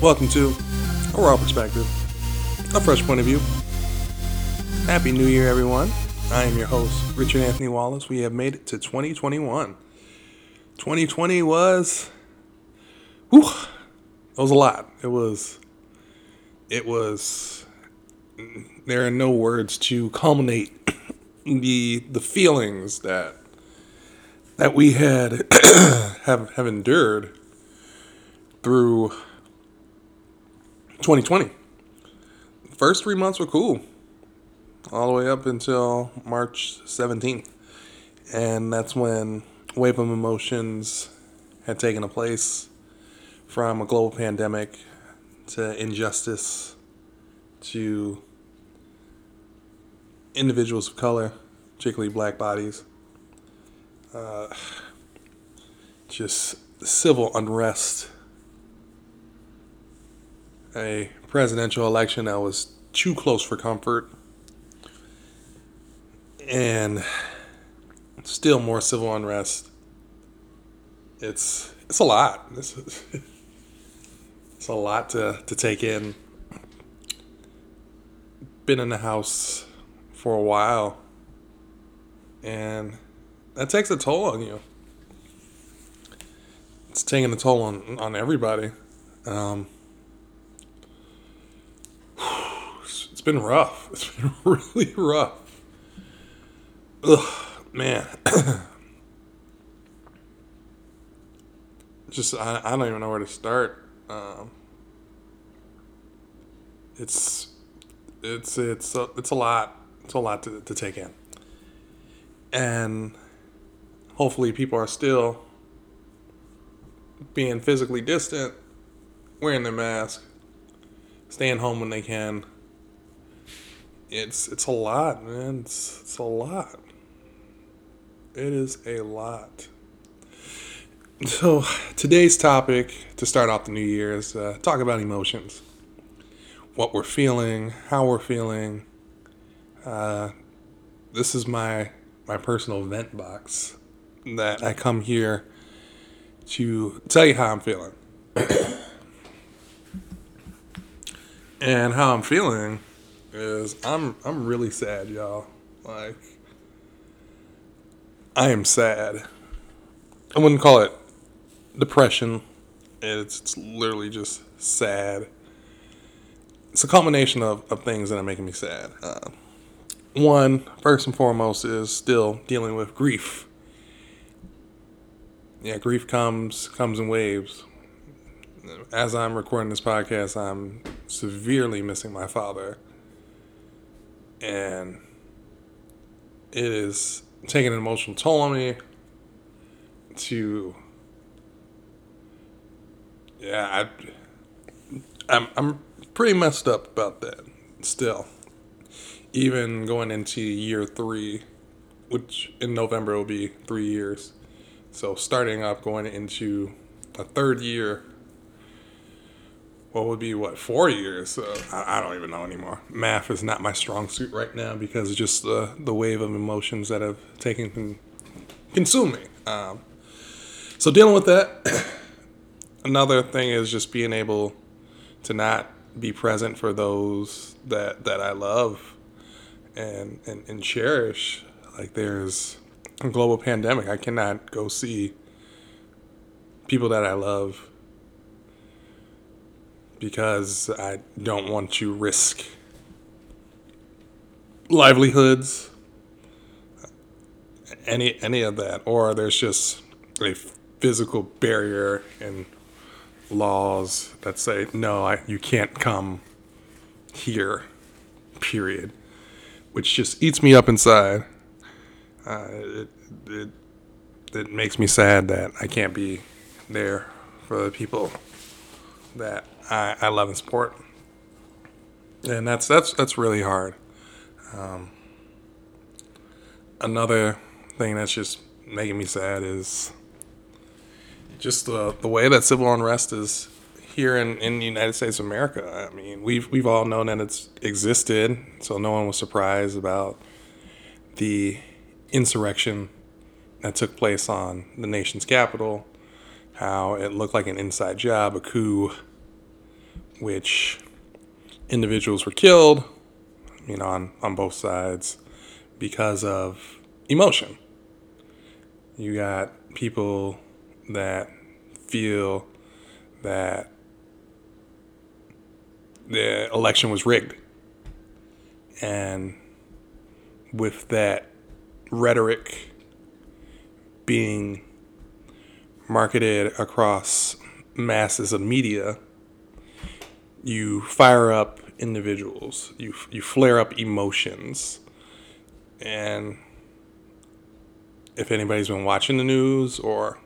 Welcome to A Raw Perspective, a fresh point of view. Happy New Year, everyone. I am your host, Richard Anthony Wallace. We have made it to 2021. 2020 was, whew, it was a lot. It was, it was, there are no words to culminate the the feelings that that we had have have endured through 2020. First three months were cool, all the way up until March 17th, and that's when wave of emotions had taken a place from a global pandemic to injustice to individuals of color, particularly black bodies. Uh, just civil unrest. A presidential election that was too close for comfort. And still more civil unrest. It's it's a lot. It's, it's a lot to, to take in. Been in the house for a while. And that takes a toll on you. It's taking a toll on, on everybody. Um, it's been rough. It's been really rough. Ugh, man. Just, I, I don't even know where to start. Um, it's, it's, it's, a, it's a lot it's a lot to, to take in. And hopefully, people are still being physically distant, wearing their mask, staying home when they can. It's it's a lot, man. It's it's a lot. It is a lot. So today's topic to start off the new year is uh, talk about emotions, what we're feeling, how we're feeling, uh, this is my my personal vent box that I come here to tell you how I'm feeling. and how I'm feeling is I'm I'm really sad, y'all. Like I am sad. I wouldn't call it depression. It's, it's literally just sad. It's a combination of, of things that are making me sad. Uh, one, first and foremost, is still dealing with grief. Yeah, grief comes comes in waves. As I'm recording this podcast, I'm severely missing my father. And it is taking an emotional toll on me to yeah, I I'm I'm pretty messed up about that still even going into year three, which in November will be three years. So starting up going into a third year, what would be what four years? I, I, don't even know anymore. Math is not my strong suit right now because just the the wave of emotions that have taken con- consumed me. Um, so dealing with that. Another thing is just being able to not be present for those that that I love and, and, and cherish. Like there's a global pandemic. I cannot go see people that I love because I don't want to risk livelihoods, any any of that, or there's just a physical barrier and laws that say no, I, you can't come here. Period which just eats me up inside. Uh, it, it, it makes me sad that I can't be there for the people that I, I love and support. And that's that's that's really hard. Um, another thing that's just making me sad is just the the way that civil unrest is here in, in the United States of America. I mean, we've we've all known that it's existed, so no one was surprised about the insurrection that took place on the nation's capital, how it looked like an inside job, a coup which individuals were killed, you know, on, on both sides because of emotion. You got people that feel that the election was rigged. And with that rhetoric being marketed across masses of media, you fire up individuals, you, you flare up emotions. And if anybody's been watching the news or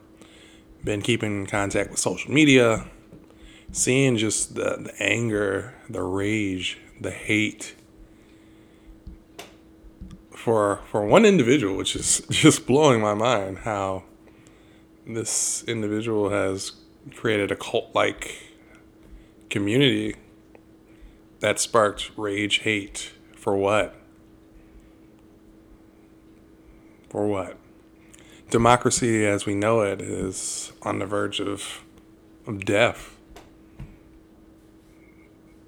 been keeping in contact with social media, seeing just the, the anger, the rage, the hate for for one individual, which is just blowing my mind how this individual has created a cult like community that sparked rage, hate for what? For what? Democracy as we know it is on the verge of of death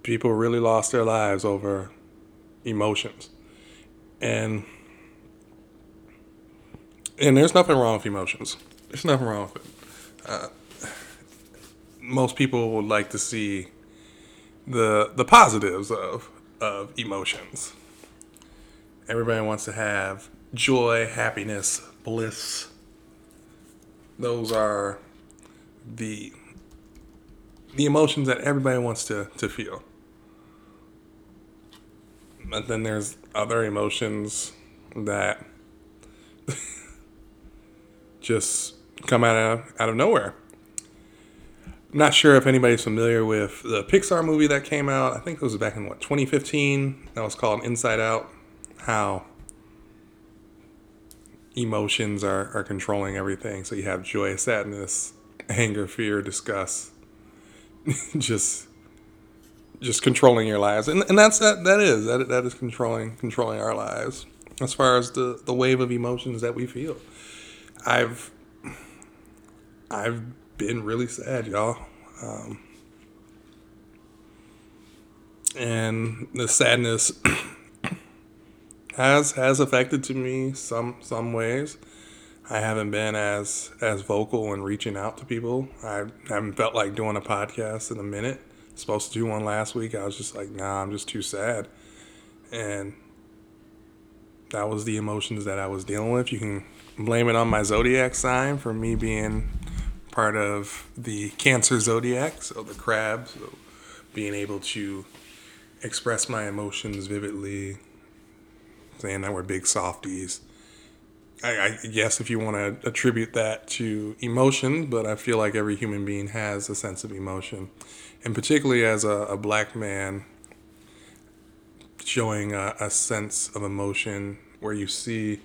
people really lost their lives over emotions. And and there's nothing wrong with emotions. There's nothing wrong with it. Uh, most people would like to see the the positives of of emotions. Everybody wants to have joy, happiness, bliss. Those are the the emotions that everybody wants to, to feel. But then there's other emotions that just come out of out of nowhere. Not sure if anybody's familiar with the Pixar movie that came out. I think it was back in what 2015. That was called Inside Out. How emotions are, are controlling everything. So you have joy, sadness, anger, fear, disgust, just just controlling your lives, and and that's that that is that that is controlling controlling our lives as far as the the wave of emotions that we feel. I've I've been really sad, y'all. Um, and the sadness has has affected to me some some ways. I haven't been as as vocal in reaching out to people. I haven't felt like doing a podcast in a minute supposed to do one last week. I was just like, nah, I'm just too sad. And that was the emotions that I was dealing with. You can blame it on my zodiac sign for me being part of the Cancer zodiac, so the crab, so being able to express my emotions vividly, saying that we're big softies. I, I guess if you want to attribute that to emotion, but I feel like every human being has a sense of emotion and particularly as a, a black man showing a, a, sense of emotion where you see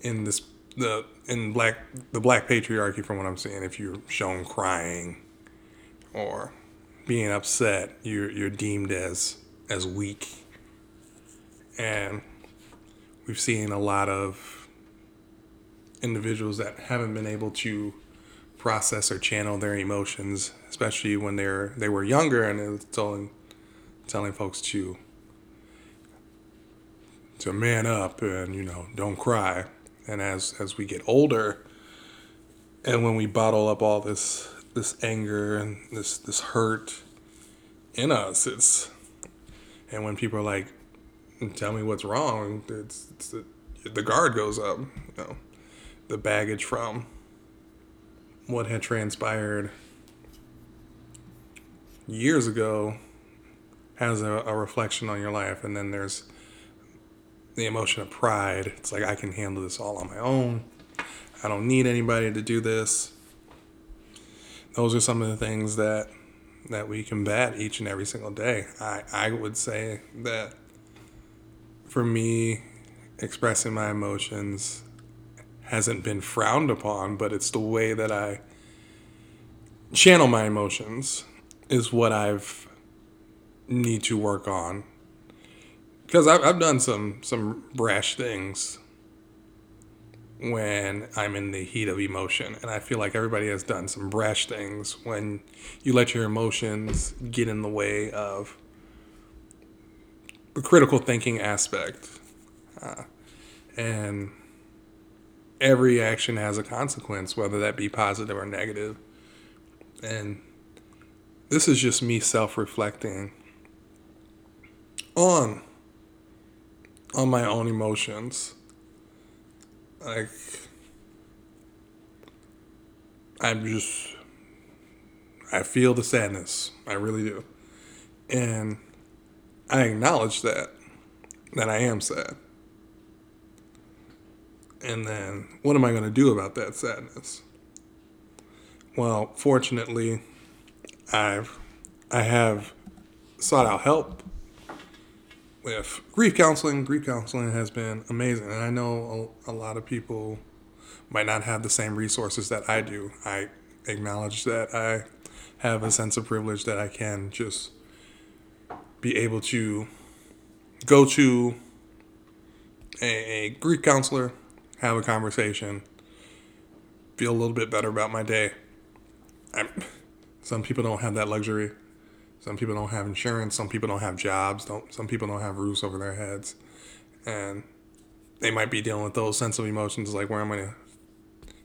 in this the in black the black patriarchy from what I'm seeing if you're shown crying or being upset you're you're deemed as as weak and we've seen a lot of individuals that haven't been able to process or channel their emotions, especially when they're they were younger and it's telling telling folks to to man up and you know don't cry. And as as we get older, and when we bottle up all this this anger and this this hurt in us, it's and when people are like, "Tell me what's wrong," it's, it's the, the guard goes up. You know, the baggage from what had transpired years ago has a, a, reflection on your life and then there's the emotion of pride. It's like i can handle this all on my own. I don't need anybody to do this. Those are some of the things that that we combat each and every single day. I i would say that for me expressing my emotions hasn't been frowned upon, but it's the way that I channel my emotions is what I've need to work on. Because I've, I've done some some brash things when I'm in the heat of emotion. And I feel like everybody has done some brash things when you let your emotions get in the way of the critical thinking aspect. Uh, and every action has a consequence, whether that be positive or negative. And this is just me self reflecting on on my own emotions. Like I'm just I feel the sadness. I really do. And I acknowledge that that I am sad. And then what am I going to do about that sadness? Well, fortunately, I've I have sought out help with grief counseling. Grief counseling has been amazing, and I know a, a lot of people might not have the same resources that I do. I acknowledge that I have a sense of privilege that I can just be able to go to a, a grief counselor, have a conversation, feel a little bit better about my day. I'm, some people don't have that luxury. Some people don't have insurance. Some people don't have jobs. Don't some people don't have roofs over their heads, and they might be dealing with those sense of emotions like where I'm gonna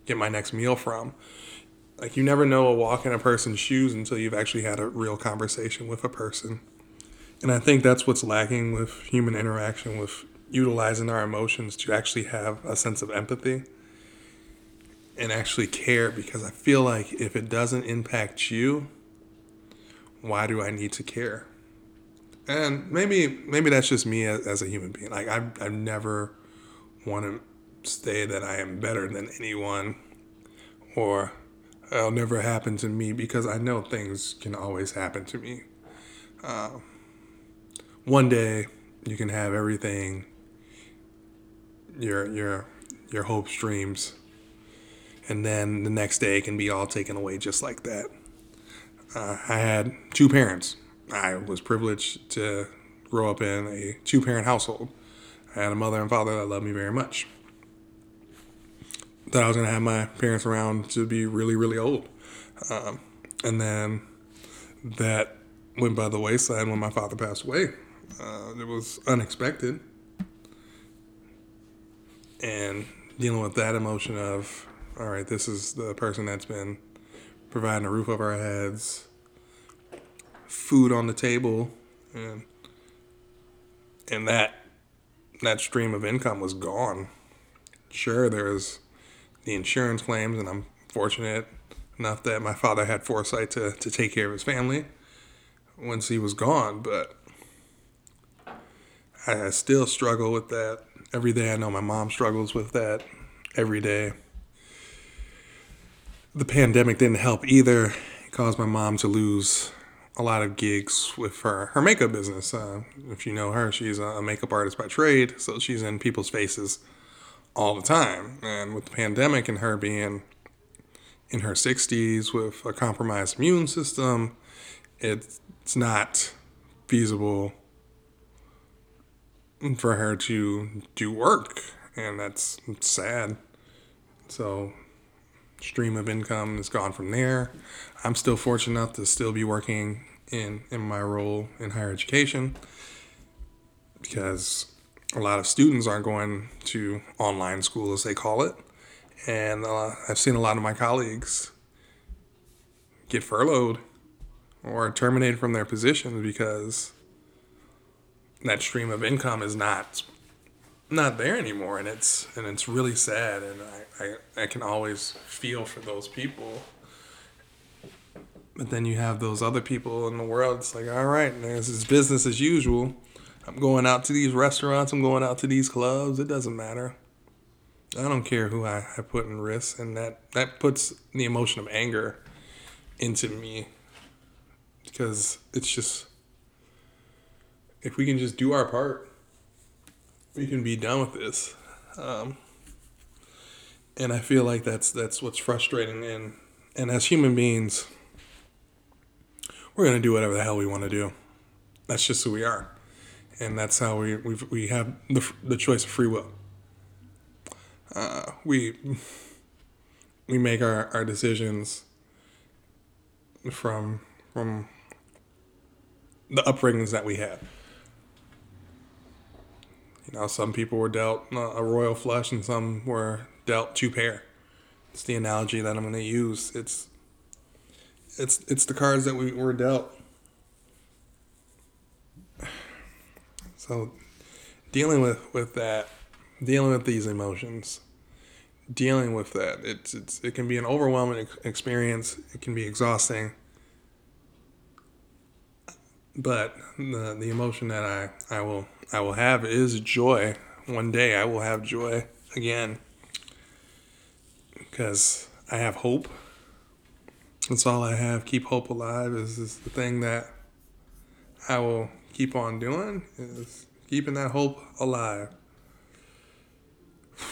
get my next meal from. Like you never know a walk in a person's shoes until you've actually had a real conversation with a person. And I think that's what's lacking with human interaction with utilizing our emotions to actually have a sense of empathy and actually care because I feel like if it doesn't impact you, why do I need to care? And maybe maybe that's just me as, as a human being. Like I've I've never want to say that I am better than anyone or it'll never happen to me because I know things can always happen to me. Uh, one day you can have everything your your your hopes dreams and then the next day can be all taken away just like that uh, I had two parents. I was privileged to grow up in a two parent household. I had a mother and father that loved me very much. That I was going to have my parents around to be really, really old. Um, and then that went by the wayside when my father passed away. Uh, it was unexpected. And dealing with that emotion of, all right, this is the person that's been providing a roof over our heads, food on the table, and and that that stream of income was gone. Sure, there was the insurance claims, and I'm fortunate enough that my father had foresight to, to take care of his family once he was gone, but I still struggle with that every day. I know my mom struggles with that every day the pandemic didn't help either. It caused my mom to lose a lot of gigs with her her makeup business. Uh, if you know her, she's a makeup artist by trade, so she's in people's faces all the time. And with the pandemic and her being in her 60s with a compromised immune system, it's not feasible for her to do work, and that's sad. So stream of income is gone from there. I'm still fortunate enough to still be working in in my role in higher education because a lot of students aren't going to online school as they call it, and uh, I've seen a lot of my colleagues get furloughed or terminated from their positions because that stream of income is not not there anymore and it's and it's really sad and I, I, I can always feel for those people. But then you have those other people in the world it's like all right this is business as usual. I'm going out to these restaurants i'm going out to these clubs it doesn't matter. I don't care who i, I put in risk and that that puts the emotion of anger into me. Because it's just if we can just do our part we can be done with this. Um, and I feel like that's that's what's frustrating. And and as human beings, we're gonna do whatever the hell we want to do. That's just who we are, and that's how we we we have the the choice of free will. uh, we we make our, our decisions from from the upbringings that we had. You know, some people were dealt a royal flush, and some were dealt two pair. It's the analogy that I'm going to use. It's it's it's the cards that we were dealt. So, dealing with with that, dealing with these emotions, dealing with that, it's it's it can be an overwhelming experience. It can be exhausting but the the emotion that I, I will I will have is joy. One day I will have joy again because I have hope. That's all I have. Keep hope alive is, is the thing that I will keep on doing is keeping that hope alive.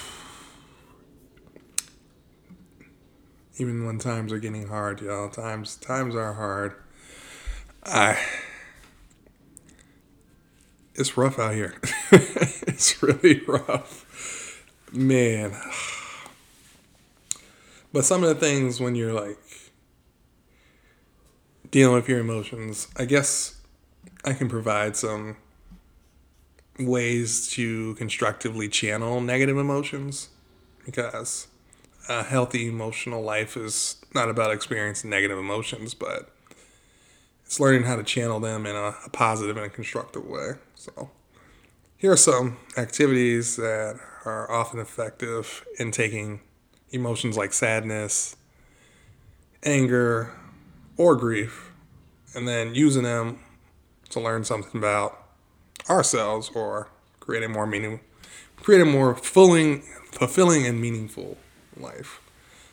Even when times are getting hard, y'all. Times times are hard. I it's rough out here. it's really rough. Man. But some of the things when you're like dealing with your emotions, I guess I can provide some ways to constructively channel negative emotions because a healthy emotional life is not about experiencing negative emotions, but it's learning how to channel them in a, a positive and a constructive way. So, here are some activities that are often effective in taking emotions like sadness, anger, or grief, and then using them to learn something about ourselves or create a more meaning, create a more fulfilling, fulfilling and meaningful life.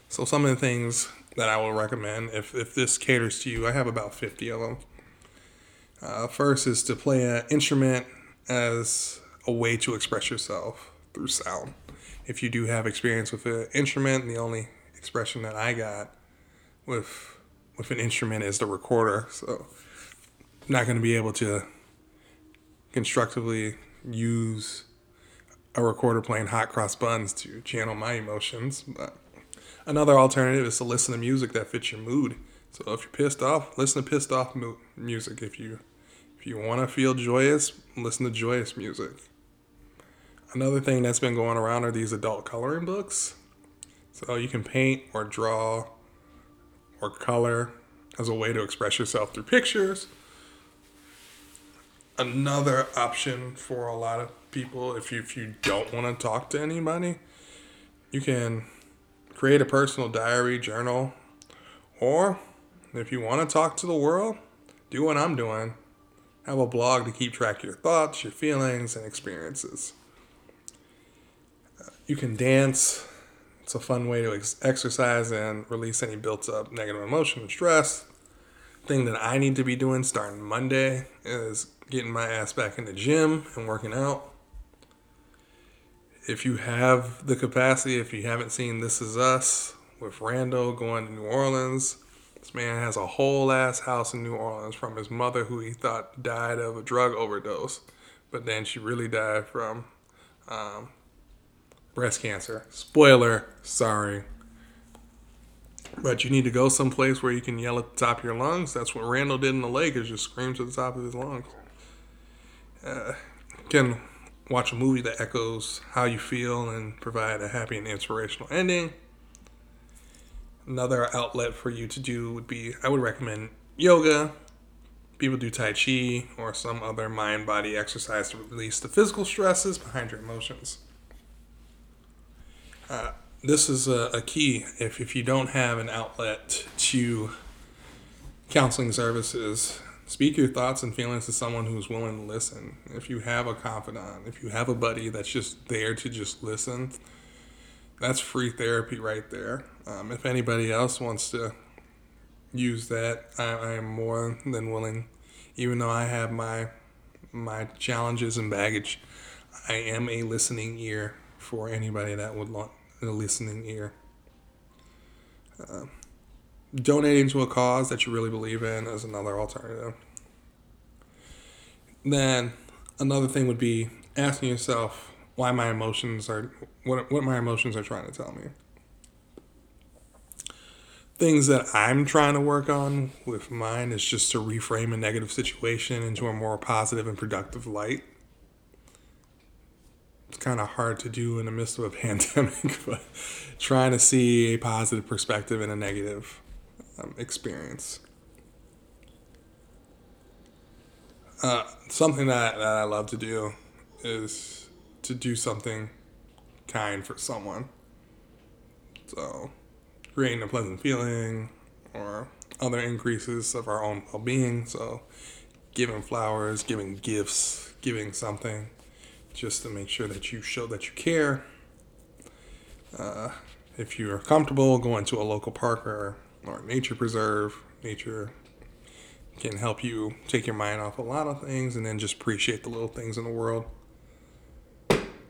So some of the things that I will recommend if, if this caters to you. I have about 50 of them. Uh, first is to play an instrument as a way to express yourself through sound. If you do have experience with an instrument, the only expression that I got with with an instrument is the recorder. So I'm not going to be able to constructively use a recorder playing hot cross buns to channel my emotions, but Another alternative is to listen to music that fits your mood. So if you're pissed off, listen to pissed off mu- music. If you if you want to feel joyous, listen to joyous music. Another thing that's been going around are these adult coloring books. So you can paint or draw or color as a way to express yourself through pictures. Another option for a lot of people, if you, if you don't want to talk to anybody, you can create a personal diary journal, or if you want to talk to the world, do what I'm doing. Have a blog to keep track of your thoughts, your feelings, and experiences. Uh, you can dance. It's a fun way to ex- exercise and release any built up negative emotion and stress. Thing that I need to be doing starting Monday is getting my ass back in the gym and working out if you have the capacity, if you haven't seen This Is Us with Randall going to New Orleans, this man has a whole ass house in New Orleans from his mother, who he thought died of a drug overdose, but then she really died from um, breast cancer. Spoiler, sorry. But you need to go someplace where you can yell at the top of your lungs. That's what Randall did in the lake, is just scream to the top of his lungs. Uh, can watch a movie that echoes how you feel and provide a happy and inspirational ending. Another outlet for you to do would be I would recommend yoga. People do Tai Chi or some other mind body exercise to release the physical stresses behind your emotions. Uh, this is a, a key if, if you don't have an outlet to counseling services Speak your thoughts and feelings to someone who's willing to listen. If you have a confidant, if you have a buddy that's just there to just listen, that's free therapy right there. Um, if anybody else wants to use that, I, I am more than willing. Even though I have my my challenges and baggage, I am a listening ear for anybody that would want a listening ear. Uh, donating to a cause that you really believe in is another alternative. Then another thing would be asking yourself why my emotions are what what my emotions are trying to tell me. Things that I'm trying to work on with mine is just to reframe a negative situation into a more positive and productive light. It's kind of hard to do in the midst of a pandemic, but trying to see a positive perspective in a negative um, experience. Uh, something that, that I love to do is to do something kind for someone. So, creating a pleasant feeling or other increases of our own well being. So, giving flowers, giving gifts, giving something just to make sure that you show that you care. Uh, if you're comfortable, going to a local park or, or nature preserve, nature can help you take your mind off a lot of things and then just appreciate the little things in the world.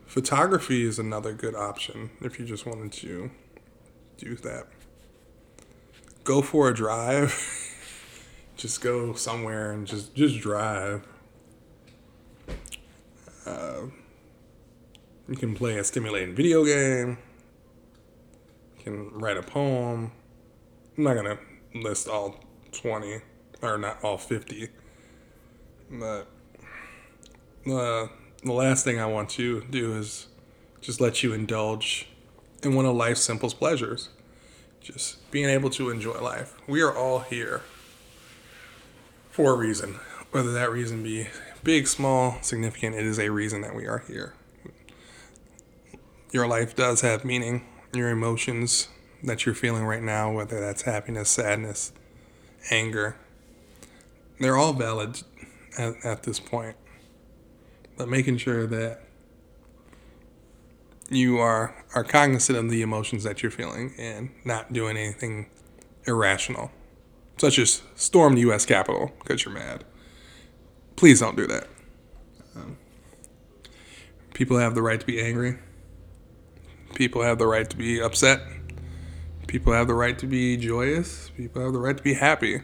Photography is another good option if you just wanted to do that. Go for a drive. just go somewhere and just just drive. Uh, you can play a stimulating video game. You can write a poem. I'm not gonna list all 20 or not all 50. But uh, the last thing I want to do is just let you indulge in one of life's simplest pleasures. Just being able to enjoy life. We are all here for a reason. Whether that reason be big, small, significant, it is a reason that we are here. Your life does have meaning. Your emotions that you're feeling right now, whether that's happiness, sadness, anger, they're all valid at, at this point. But making sure that you are are cognizant of the emotions that you're feeling and not doing anything irrational, such as storm the U.S. Capitol because you're mad. Please don't do that. Um, people have the right to be angry. People have the right to be upset. People have the right to be joyous. People have the right to be happy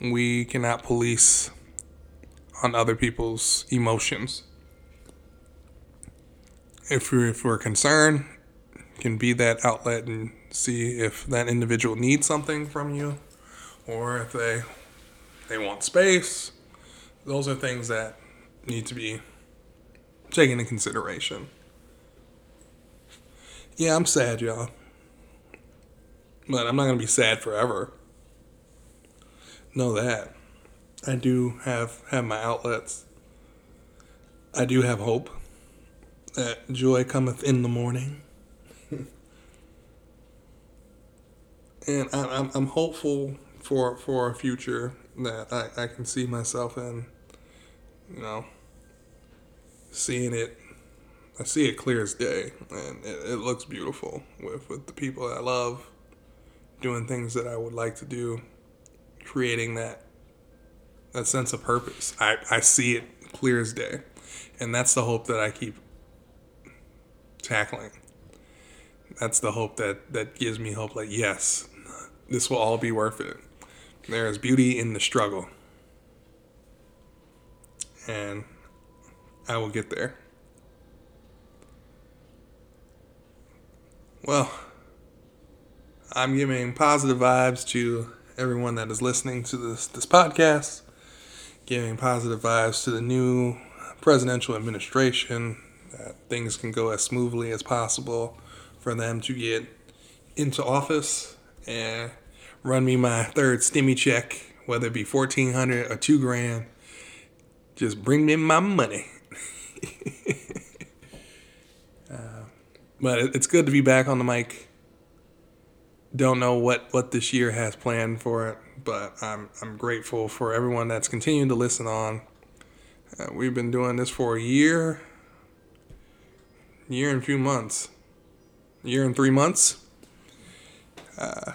we cannot police on other people's emotions. If we're, if we're concerned, can be that outlet and see if that individual needs something from you or if they they want space. Those are things that need to be taken into consideration. Yeah, I'm sad, y'all. But I'm not going to be sad forever know that. I do have have my outlets. I do have hope that joy cometh in the morning. and I, I'm, I'm hopeful for for a future that I, I can see myself in, you know, seeing it. I see it clear as day, and it, it looks beautiful with, with the people I love, doing things that I would like to do creating that that sense of purpose. I, I see it clear as day. And that's the hope that I keep tackling. That's the hope that, that gives me hope like, yes, this will all be worth it. There is beauty in the struggle. And I will get there. Well, I'm giving positive vibes to everyone that is listening to this this podcast, giving positive vibes to the new presidential administration that things can go as smoothly as possible for them to get into office and run me my third stimmy check, whether it be fourteen hundred or two grand. Just bring me my money. but it's good to be back on the mic don't know what what this year has planned for it, but I'm I'm grateful for everyone that's continuing to listen on. Uh, we've been doing this for a year, year and a few months, year and three months. Uh,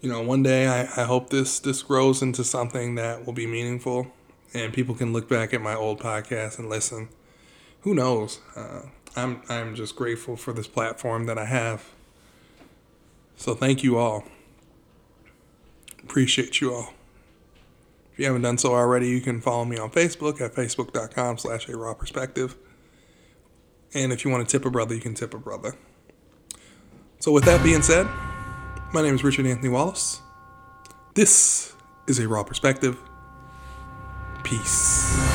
you know, one day I, I hope this this grows into something that will be meaningful, and people can look back at my old podcast and listen. Who knows? Uh, I'm I'm just grateful for this platform that I have. So thank you all. Appreciate you all. If you haven't done so already, you can follow me on Facebook at facebook.com slash a raw perspective. And if you want to tip a brother, you can tip a brother. So with that being said, my name is Richard Anthony Wallace. This is a raw perspective. Peace.